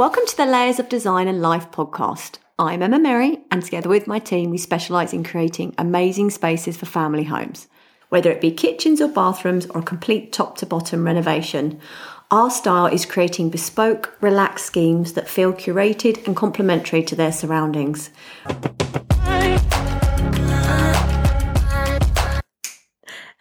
Welcome to the Layers of Design and Life podcast. I'm Emma Merry, and together with my team, we specialise in creating amazing spaces for family homes. Whether it be kitchens or bathrooms or a complete top to bottom renovation, our style is creating bespoke, relaxed schemes that feel curated and complementary to their surroundings.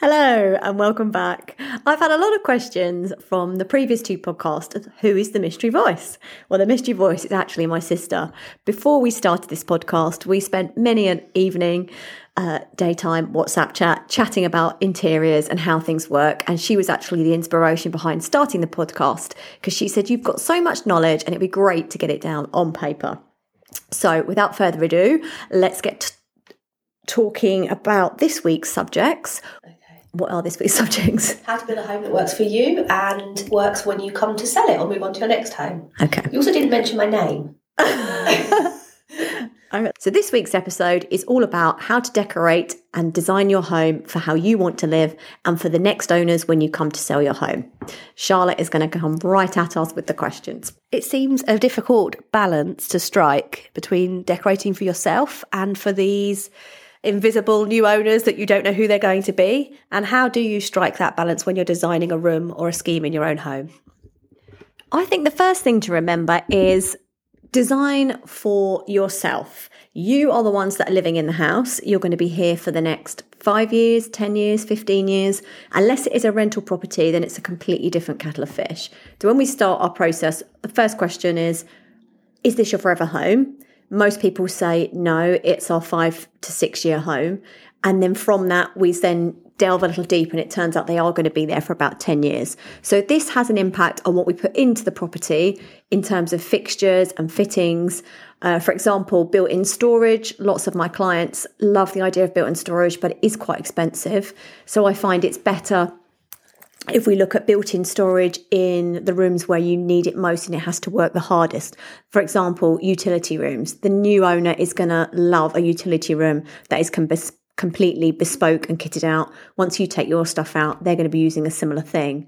Hello and welcome back. I've had a lot of questions from the previous two podcasts. Who is the mystery voice? Well, the mystery voice is actually my sister. Before we started this podcast, we spent many an evening, uh, daytime WhatsApp chat, chatting about interiors and how things work. And she was actually the inspiration behind starting the podcast because she said, You've got so much knowledge and it'd be great to get it down on paper. So, without further ado, let's get talking about this week's subjects what are this week's subjects? How to build a home that works for you and works when you come to sell it or move on to your next home. Okay. You also didn't mention my name. so, this week's episode is all about how to decorate and design your home for how you want to live and for the next owners when you come to sell your home. Charlotte is going to come right at us with the questions. It seems a difficult balance to strike between decorating for yourself and for these invisible new owners that you don't know who they're going to be? And how do you strike that balance when you're designing a room or a scheme in your own home? I think the first thing to remember is design for yourself. You are the ones that are living in the house. You're going to be here for the next five years, 10 years, 15 years. Unless it is a rental property, then it's a completely different kettle of fish. So when we start our process, the first question is Is this your forever home? Most people say, no, it's our five to six year home. And then from that, we then delve a little deep and it turns out they are going to be there for about 10 years. So this has an impact on what we put into the property in terms of fixtures and fittings. Uh, for example, built in storage. Lots of my clients love the idea of built in storage, but it is quite expensive. So I find it's better if we look at built in storage in the rooms where you need it most and it has to work the hardest, for example, utility rooms, the new owner is going to love a utility room that is com- completely bespoke and kitted out. Once you take your stuff out, they're going to be using a similar thing.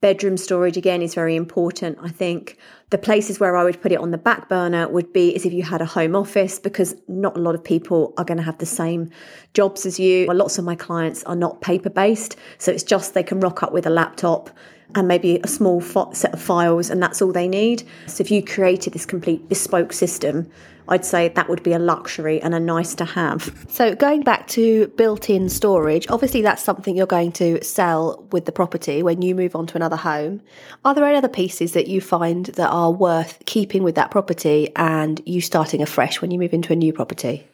Bedroom storage again is very important. I think the places where I would put it on the back burner would be is if you had a home office because not a lot of people are going to have the same jobs as you. Well, lots of my clients are not paper based, so it's just they can rock up with a laptop and maybe a small set of files and that's all they need. So if you created this complete bespoke system, I'd say that would be a luxury and a nice to have. So, going back to built in storage, obviously that's something you're going to sell with the property when you move on to another home. Are there any other pieces that you find that are worth keeping with that property and you starting afresh when you move into a new property?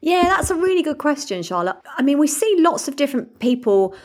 Yeah, that's a really good question, Charlotte. I mean, we see lots of different people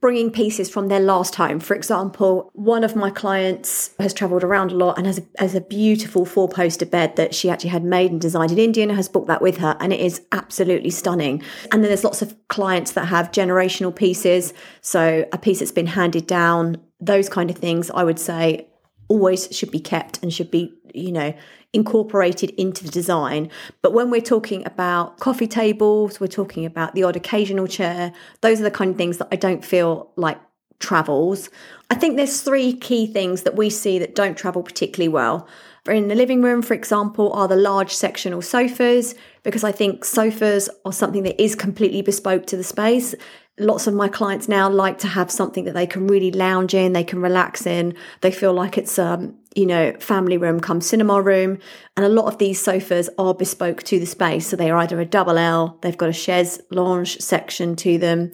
bringing pieces from their last home. For example, one of my clients has traveled around a lot and has a, has a beautiful four poster bed that she actually had made and designed in India and has booked that with her. And it is absolutely stunning. And then there's lots of clients that have generational pieces. So a piece that's been handed down, those kind of things, I would say always should be kept and should be, you know, incorporated into the design. But when we're talking about coffee tables, we're talking about the odd occasional chair, those are the kind of things that I don't feel like travels. I think there's three key things that we see that don't travel particularly well. In the living room, for example, are the large sectional sofas, because I think sofas are something that is completely bespoke to the space lots of my clients now like to have something that they can really lounge in, they can relax in. They feel like it's um, you know, family room come cinema room. And a lot of these sofas are bespoke to the space. So they are either a double L, they've got a chaise lounge section to them.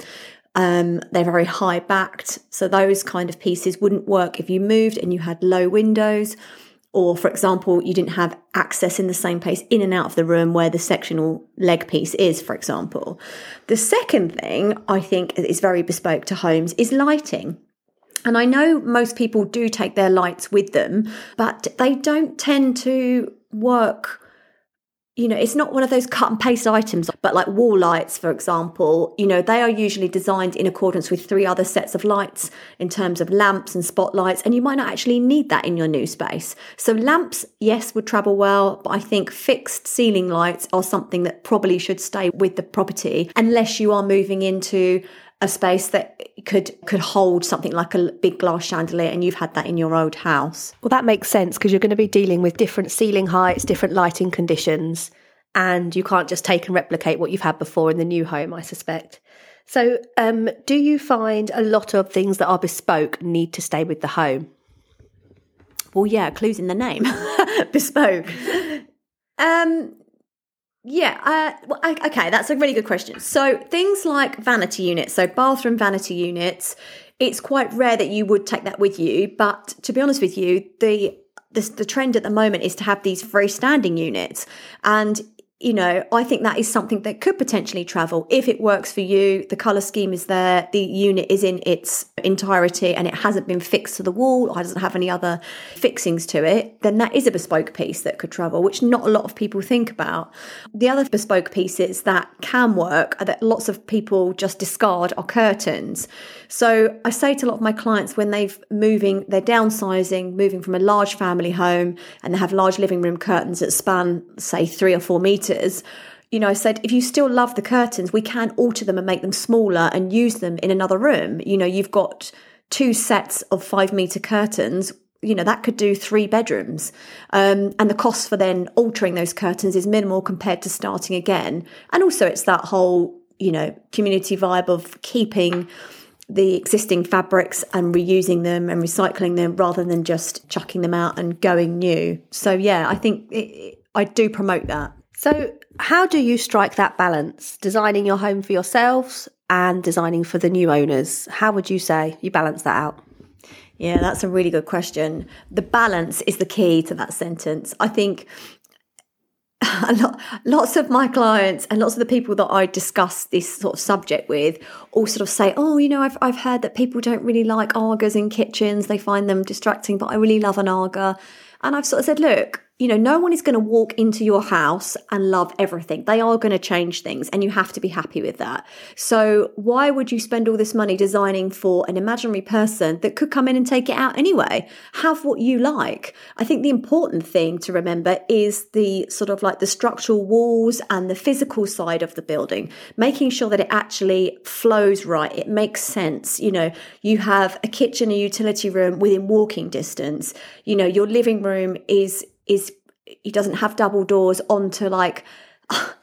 Um, they're very high backed. So those kind of pieces wouldn't work if you moved and you had low windows or for example you didn't have access in the same place in and out of the room where the sectional leg piece is for example the second thing i think is very bespoke to homes is lighting and I know most people do take their lights with them, but they don't tend to work you know, it's not one of those cut and paste items, but like wall lights, for example, you know, they are usually designed in accordance with three other sets of lights in terms of lamps and spotlights, and you might not actually need that in your new space. So, lamps, yes, would travel well, but I think fixed ceiling lights are something that probably should stay with the property unless you are moving into a space that could could hold something like a big glass chandelier and you've had that in your old house. Well, that makes sense because you're going to be dealing with different ceiling heights, different lighting conditions, and you can't just take and replicate what you've had before in the new home, I suspect. So, um, do you find a lot of things that are bespoke need to stay with the home? Well, yeah, clues in the name. bespoke. Um yeah, uh, well, okay, that's a really good question. So, things like vanity units, so bathroom vanity units, it's quite rare that you would take that with you. But to be honest with you, the the, the trend at the moment is to have these freestanding units. And you know, I think that is something that could potentially travel if it works for you. The color scheme is there, the unit is in its entirety, and it hasn't been fixed to the wall or it doesn't have any other fixings to it. Then that is a bespoke piece that could travel, which not a lot of people think about. The other bespoke pieces that can work that lots of people just discard are curtains. So I say to a lot of my clients when they've moving, they're downsizing, moving from a large family home, and they have large living room curtains that span, say, three or four meters you know, I said, if you still love the curtains, we can alter them and make them smaller and use them in another room. You know, you've got two sets of five meter curtains. You know, that could do three bedrooms. Um, and the cost for then altering those curtains is minimal compared to starting again. And also, it's that whole, you know, community vibe of keeping the existing fabrics and reusing them and recycling them rather than just chucking them out and going new. So, yeah, I think it, I do promote that. So, how do you strike that balance, designing your home for yourselves and designing for the new owners? How would you say you balance that out? Yeah, that's a really good question. The balance is the key to that sentence. I think lot, lots of my clients and lots of the people that I discuss this sort of subject with all sort of say, "Oh, you know, I've I've heard that people don't really like Agas in kitchens; they find them distracting, but I really love an Aga." And I've sort of said, "Look, you know, no one is going to walk into your house and love everything. They are going to change things, and you have to be happy with that. So, why would you spend all this money designing for an imaginary person that could come in and take it out anyway? Have what you like. I think the important thing to remember is the sort of like the structural walls and the physical side of the building, making sure that it actually flows right. It makes sense. You know, you have a kitchen, a utility room within walking distance. You know, your living room is is he doesn't have double doors onto like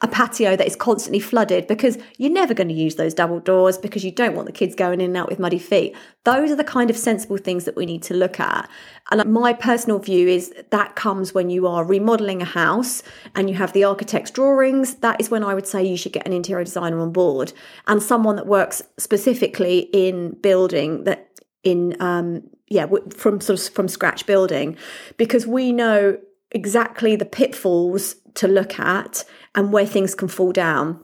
a patio that is constantly flooded because you're never going to use those double doors because you don't want the kids going in and out with muddy feet. Those are the kind of sensible things that we need to look at. And my personal view is that comes when you are remodeling a house and you have the architect's drawings. That is when I would say you should get an interior designer on board and someone that works specifically in building that in um yeah from sort of from scratch building because we know exactly the pitfalls to look at and where things can fall down.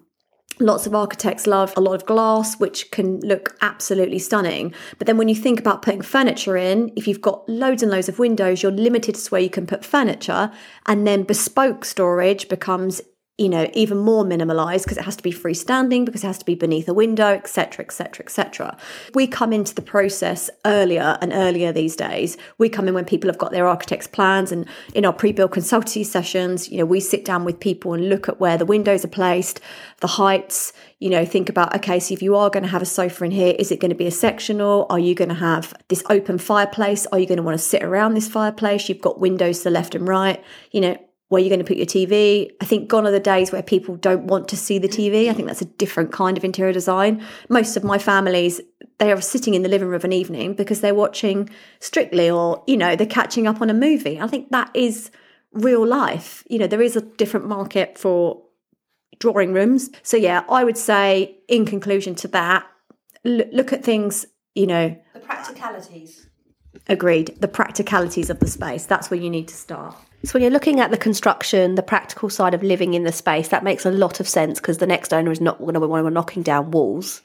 Lots of architects love a lot of glass, which can look absolutely stunning. But then when you think about putting furniture in, if you've got loads and loads of windows, you're limited to where you can put furniture. And then bespoke storage becomes you know even more minimalized because it has to be freestanding because it has to be beneath a window etc etc etc we come into the process earlier and earlier these days. We come in when people have got their architect's plans and in our pre-built consultancy sessions you know we sit down with people and look at where the windows are placed the heights you know think about okay so if you are going to have a sofa in here is it going to be a sectional? Are you going to have this open fireplace? Are you going to want to sit around this fireplace? You've got windows to the left and right you know where you're going to put your TV. I think gone are the days where people don't want to see the TV. I think that's a different kind of interior design. Most of my families, they are sitting in the living room of an evening because they're watching Strictly or, you know, they're catching up on a movie. I think that is real life. You know, there is a different market for drawing rooms. So, yeah, I would say, in conclusion to that, look at things, you know, the practicalities. Agreed. The practicalities of the space. That's where you need to start. So, when you're looking at the construction, the practical side of living in the space, that makes a lot of sense because the next owner is not going to want to knocking down walls.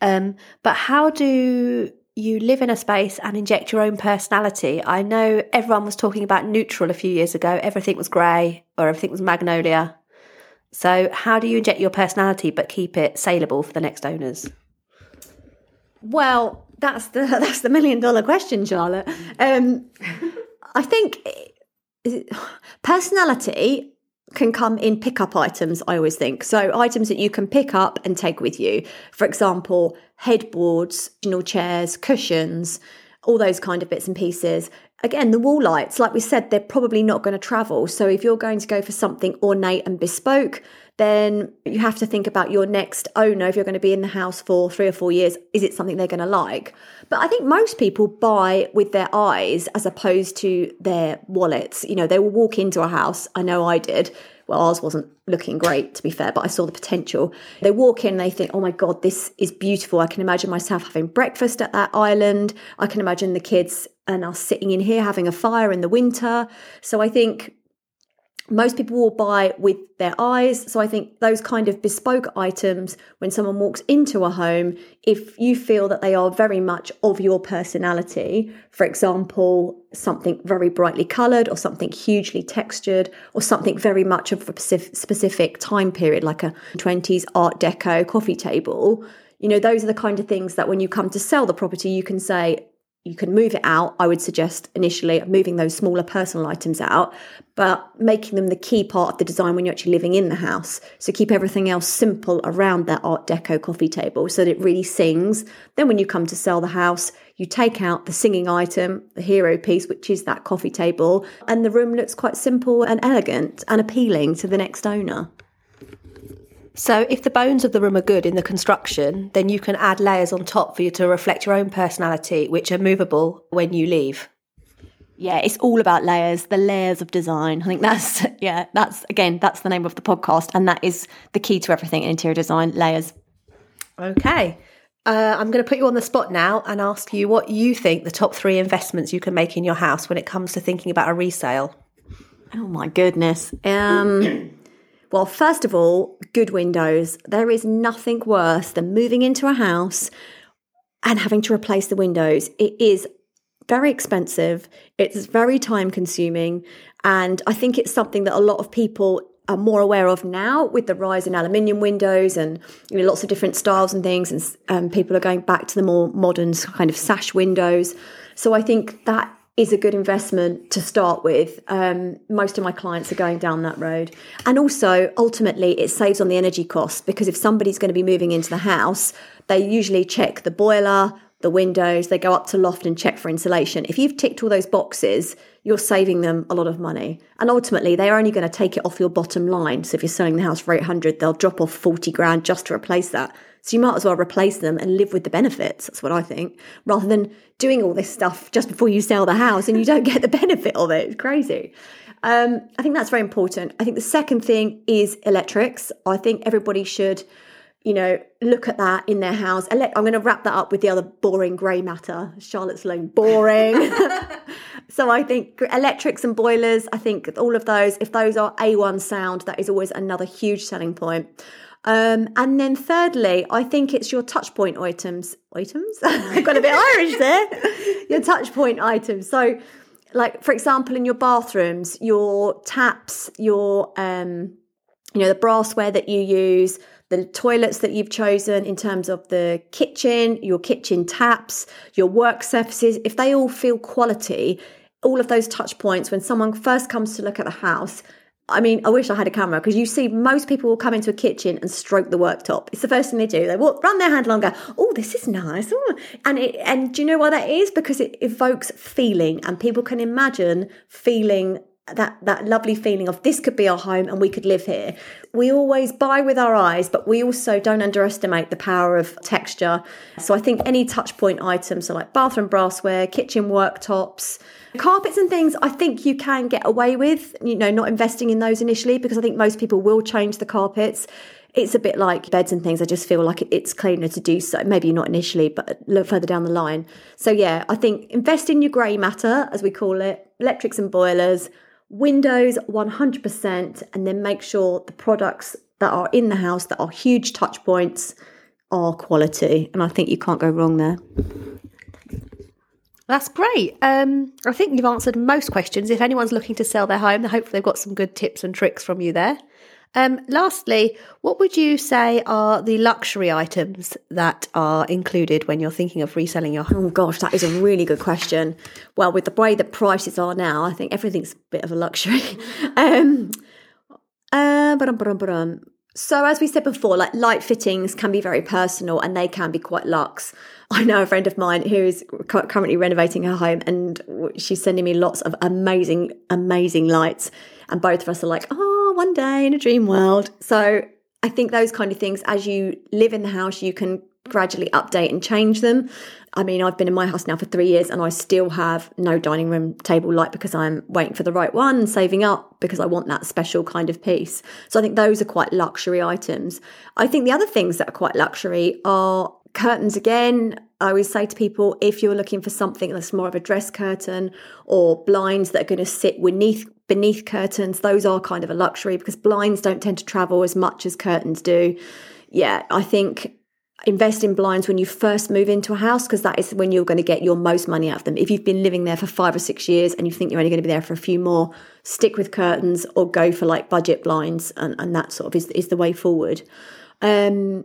Um, but how do you live in a space and inject your own personality? I know everyone was talking about neutral a few years ago. Everything was grey or everything was magnolia. So, how do you inject your personality but keep it saleable for the next owners? Well, that's the that's the million dollar question, Charlotte. Um, I think personality can come in pickup items, I always think. So, items that you can pick up and take with you. For example, headboards, chairs, cushions, all those kind of bits and pieces. Again, the wall lights, like we said, they're probably not going to travel. So, if you're going to go for something ornate and bespoke, then you have to think about your next owner. If you're going to be in the house for three or four years, is it something they're going to like? But I think most people buy with their eyes as opposed to their wallets. You know, they will walk into a house. I know I did. Well, ours wasn't looking great, to be fair, but I saw the potential. They walk in, they think, oh my God, this is beautiful. I can imagine myself having breakfast at that island. I can imagine the kids and us sitting in here having a fire in the winter. So I think most people will buy with their eyes. So I think those kind of bespoke items, when someone walks into a home, if you feel that they are very much of your personality, for example, something very brightly coloured or something hugely textured or something very much of a specific time period, like a 20s Art Deco coffee table, you know, those are the kind of things that when you come to sell the property, you can say, you can move it out. I would suggest initially moving those smaller personal items out, but making them the key part of the design when you're actually living in the house. So keep everything else simple around that Art Deco coffee table so that it really sings. Then when you come to sell the house, you take out the singing item, the hero piece, which is that coffee table, and the room looks quite simple and elegant and appealing to the next owner. So, if the bones of the room are good in the construction, then you can add layers on top for you to reflect your own personality, which are movable when you leave. Yeah, it's all about layers, the layers of design. I think that's, yeah, that's again, that's the name of the podcast. And that is the key to everything in interior design layers. Okay. Uh, I'm going to put you on the spot now and ask you what you think the top three investments you can make in your house when it comes to thinking about a resale. Oh my goodness. Um, well, first of all, good windows. There is nothing worse than moving into a house and having to replace the windows. It is very expensive, it's very time consuming, and I think it's something that a lot of people are more aware of now with the rise in aluminium windows and you know lots of different styles and things and um, people are going back to the more modern kind of sash windows so i think that is a good investment to start with. Um, most of my clients are going down that road. And also, ultimately, it saves on the energy costs because if somebody's going to be moving into the house, they usually check the boiler, the windows, they go up to loft and check for insulation. If you've ticked all those boxes, you're saving them a lot of money. And ultimately, they're only going to take it off your bottom line. So if you're selling the house for 800, they'll drop off 40 grand just to replace that. So you might as well replace them and live with the benefits. That's what I think, rather than doing all this stuff just before you sell the house and you don't get the benefit of it. It's crazy. Um, I think that's very important. I think the second thing is electrics. I think everybody should, you know, look at that in their house. I'm going to wrap that up with the other boring grey matter. Charlotte Sloane, boring. so I think electrics and boilers, I think all of those, if those are A1 sound, that is always another huge selling point. Um, and then thirdly, I think it's your touch point items. Items? I've got a bit Irish there. Your touch point items. So, like for example, in your bathrooms, your taps, your um, you know, the brassware that you use, the toilets that you've chosen in terms of the kitchen, your kitchen taps, your work surfaces, if they all feel quality, all of those touch points when someone first comes to look at the house, I mean, I wish I had a camera because you see most people will come into a kitchen and stroke the worktop. It's the first thing they do. They walk, run their hand along, go, "Oh, this is nice." Ooh. And it, and do you know why that is? Because it evokes feeling, and people can imagine feeling that that lovely feeling of this could be our home and we could live here. We always buy with our eyes, but we also don't underestimate the power of texture. So I think any touch point items, so like bathroom brassware, kitchen worktops, carpets and things, I think you can get away with, you know, not investing in those initially because I think most people will change the carpets. It's a bit like beds and things. I just feel like it's cleaner to do so. Maybe not initially, but further down the line. So yeah, I think invest in your grey matter, as we call it, electrics and boilers Windows 100%, and then make sure the products that are in the house that are huge touch points are quality. And I think you can't go wrong there. That's great. Um, I think you've answered most questions. If anyone's looking to sell their home, hopefully they've got some good tips and tricks from you there. Um, lastly, what would you say are the luxury items that are included when you're thinking of reselling your home? Oh gosh, that is a really good question. Well, with the way that prices are now, I think everything's a bit of a luxury. um, Uh. So, as we said before, like light fittings can be very personal and they can be quite luxe. I know a friend of mine who is currently renovating her home and she's sending me lots of amazing, amazing lights. And both of us are like, oh, one day in a dream world. So, I think those kind of things, as you live in the house, you can gradually update and change them. I mean, I've been in my house now for three years and I still have no dining room table light because I'm waiting for the right one saving up because I want that special kind of piece. So I think those are quite luxury items. I think the other things that are quite luxury are curtains again. I always say to people if you're looking for something that's more of a dress curtain or blinds that are going to sit beneath beneath curtains, those are kind of a luxury because blinds don't tend to travel as much as curtains do. Yeah, I think invest in blinds when you first move into a house because that is when you're going to get your most money out of them. If you've been living there for five or six years and you think you're only going to be there for a few more, stick with curtains or go for like budget blinds, and, and that sort of is, is the way forward. Um,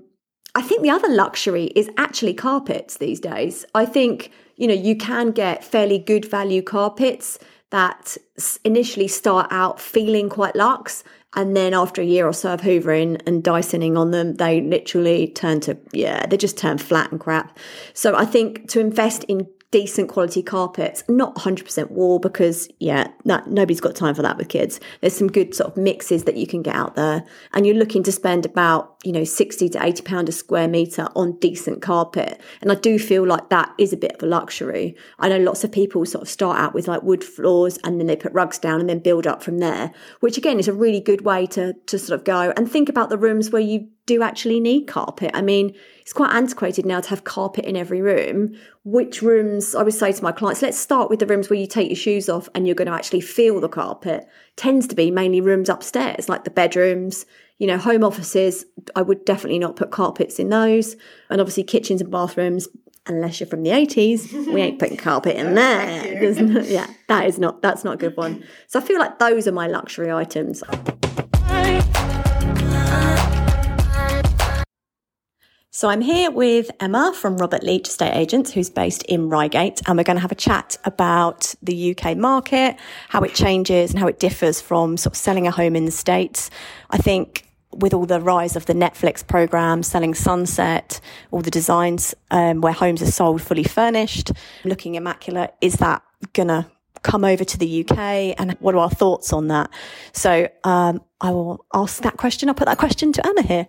I think the other luxury is actually carpets these days. I think, you know, you can get fairly good value carpets that initially start out feeling quite luxe and then after a year or so of hoovering and Dysoning on them, they literally turn to, yeah, they just turn flat and crap. So I think to invest in decent quality carpets, not 100% wool because, yeah, that, nobody's got time for that with kids. There's some good sort of mixes that you can get out there. And you're looking to spend about, you know, 60 to 80 pound a square metre on decent carpet. And I do feel like that is a bit of a luxury. I know lots of people sort of start out with like wood floors and then they put rugs down and then build up from there, which again is a really good way to, to sort of go and think about the rooms where you do actually need carpet. I mean, it's quite antiquated now to have carpet in every room. Which rooms, I would say to my clients, let's start with the rooms where you take your shoes off and you're going to actually feel the carpet. Tends to be mainly rooms upstairs, like the bedrooms, you know, home offices. I would definitely not put carpets in those. And obviously, kitchens and bathrooms, unless you're from the 80s, we ain't putting carpet in there. No, yeah, that is not, that's not a good one. So I feel like those are my luxury items. So I'm here with Emma from Robert Leech Estate Agents, who's based in Reigate, and we're going to have a chat about the UK market, how it changes and how it differs from sort of selling a home in the States. I think with all the rise of the Netflix program, selling Sunset, all the designs um, where homes are sold fully furnished, looking immaculate, is that gonna come over to the UK? And what are our thoughts on that? So um, I will ask that question. I'll put that question to Emma here.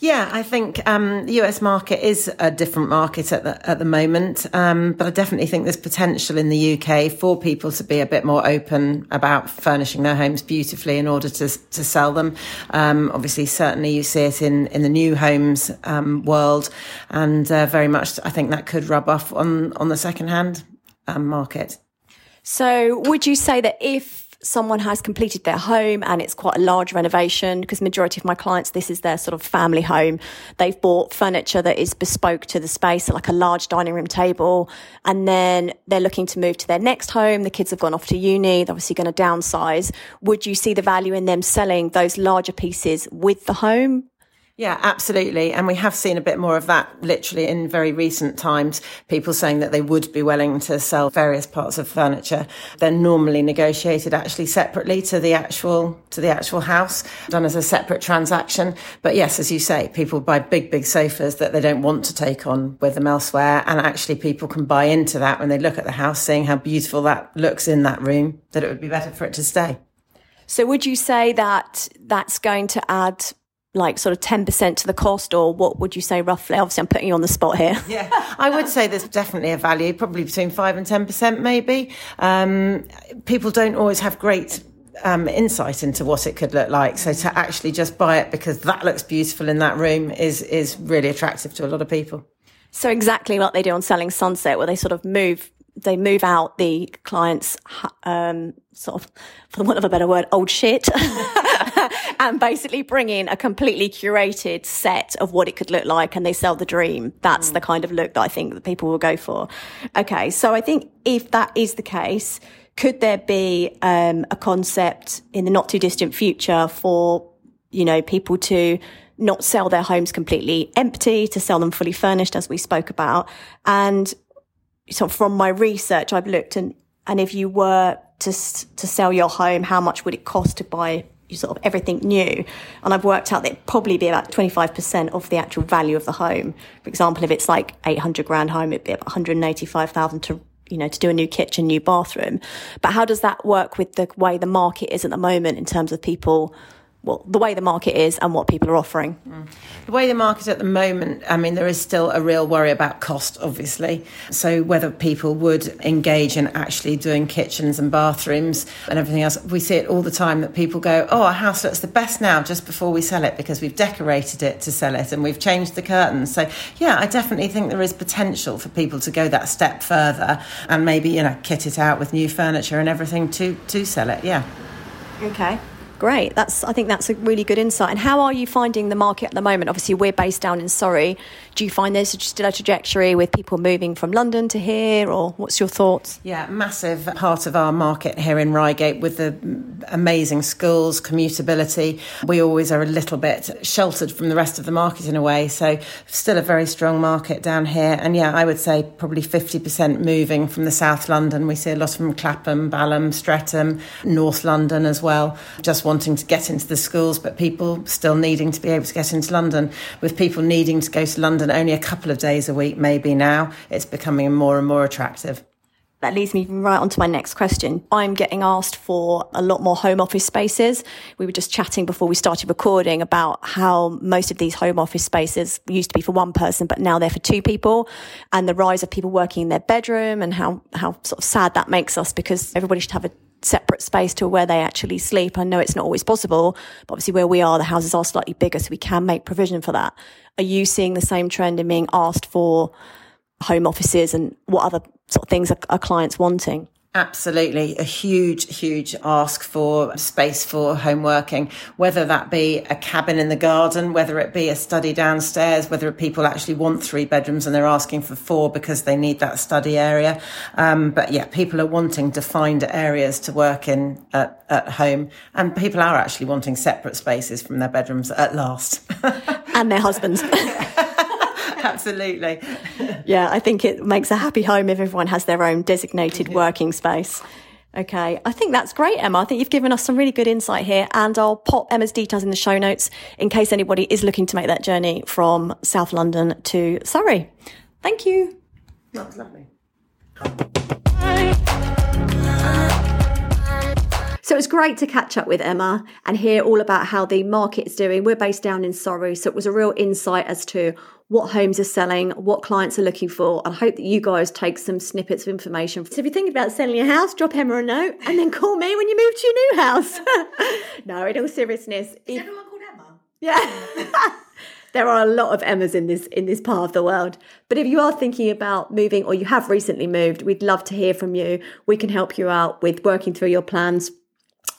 Yeah, I think um, the US market is a different market at the at the moment, um, but I definitely think there's potential in the UK for people to be a bit more open about furnishing their homes beautifully in order to to sell them. Um, obviously, certainly you see it in in the new homes um, world, and uh, very much I think that could rub off on on the second hand um, market. So, would you say that if someone has completed their home and it's quite a large renovation because majority of my clients this is their sort of family home. They've bought furniture that is bespoke to the space like a large dining room table and then they're looking to move to their next home. The kids have gone off to uni. They're obviously going to downsize. Would you see the value in them selling those larger pieces with the home yeah, absolutely. And we have seen a bit more of that literally in very recent times. People saying that they would be willing to sell various parts of furniture. They're normally negotiated actually separately to the actual, to the actual house, done as a separate transaction. But yes, as you say, people buy big, big sofas that they don't want to take on with them elsewhere. And actually people can buy into that when they look at the house, seeing how beautiful that looks in that room, that it would be better for it to stay. So would you say that that's going to add like sort of 10% to the cost or what would you say roughly? Obviously i'm putting you on the spot here. Yeah. I would say there's definitely a value probably between 5 and 10% maybe. Um, people don't always have great um, insight into what it could look like. So to actually just buy it because that looks beautiful in that room is is really attractive to a lot of people. So exactly like they do on selling sunset where they sort of move they move out the client's um, sort of, for the want of a better word, old shit, and basically bring in a completely curated set of what it could look like, and they sell the dream. That's mm. the kind of look that I think that people will go for. Okay, so I think if that is the case, could there be um, a concept in the not too distant future for you know people to not sell their homes completely empty, to sell them fully furnished, as we spoke about, and so from my research, I've looked and, and if you were to, to sell your home, how much would it cost to buy sort of everything new. And I've worked out that it'd probably be about 25% of the actual value of the home. For example, if it's like 800 grand home, it'd be about 185,000 to you know, to do a new kitchen, new bathroom. But how does that work with the way the market is at the moment in terms of people well, the way the market is and what people are offering. Mm. The way the market at the moment, I mean, there is still a real worry about cost, obviously. So, whether people would engage in actually doing kitchens and bathrooms and everything else, we see it all the time that people go, Oh, our house looks the best now just before we sell it because we've decorated it to sell it and we've changed the curtains. So, yeah, I definitely think there is potential for people to go that step further and maybe, you know, kit it out with new furniture and everything to, to sell it. Yeah. Okay. Great. That's I think that's a really good insight. And how are you finding the market at the moment? Obviously, we're based down in Surrey. Do you find there's still a trajectory with people moving from London to here, or what's your thoughts? Yeah, massive part of our market here in Reigate with the amazing schools, commutability. We always are a little bit sheltered from the rest of the market in a way. So still a very strong market down here. And yeah, I would say probably 50% moving from the South London. We see a lot from Clapham, Balham, Streatham, North London as well. Just wanting to get into the schools, but people still needing to be able to get into London. With people needing to go to London only a couple of days a week, maybe now, it's becoming more and more attractive. That leads me right on to my next question. I'm getting asked for a lot more home office spaces. We were just chatting before we started recording about how most of these home office spaces used to be for one person, but now they're for two people and the rise of people working in their bedroom and how, how sort of sad that makes us because everybody should have a separate space to where they actually sleep. I know it's not always possible, but obviously where we are, the houses are slightly bigger, so we can make provision for that. Are you seeing the same trend in being asked for home offices and what other sort of things are, are clients wanting? Absolutely. A huge, huge ask for space for home working, whether that be a cabin in the garden, whether it be a study downstairs, whether people actually want three bedrooms and they're asking for four because they need that study area. Um, but yeah, people are wanting defined areas to work in at, at home and people are actually wanting separate spaces from their bedrooms at last. and their husbands. Absolutely. yeah, I think it makes a happy home if everyone has their own designated working space. Okay, I think that's great, Emma. I think you've given us some really good insight here, and I'll pop Emma's details in the show notes in case anybody is looking to make that journey from South London to Surrey. Thank you. That was lovely. So it's great to catch up with Emma and hear all about how the market is doing. We're based down in Surrey, so it was a real insight as to what homes are selling, what clients are looking for. I hope that you guys take some snippets of information. So if you're thinking about selling your house, drop Emma a note and then call me when you move to your new house. no, in all seriousness. Is if, everyone called Emma? Yeah. there are a lot of Emmas in this in this part of the world. But if you are thinking about moving or you have recently moved, we'd love to hear from you. We can help you out with working through your plans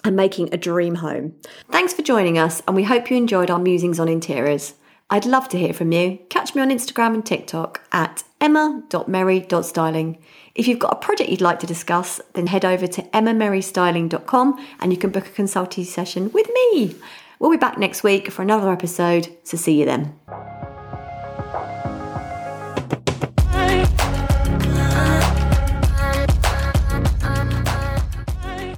and making a dream home. Thanks for joining us, and we hope you enjoyed our musings on interiors. I'd love to hear from you. Catch me on Instagram and TikTok at emma.merry.styling. If you've got a project you'd like to discuss, then head over to emmamerrystyling.com and you can book a consulting session with me. We'll be back next week for another episode, so see you then.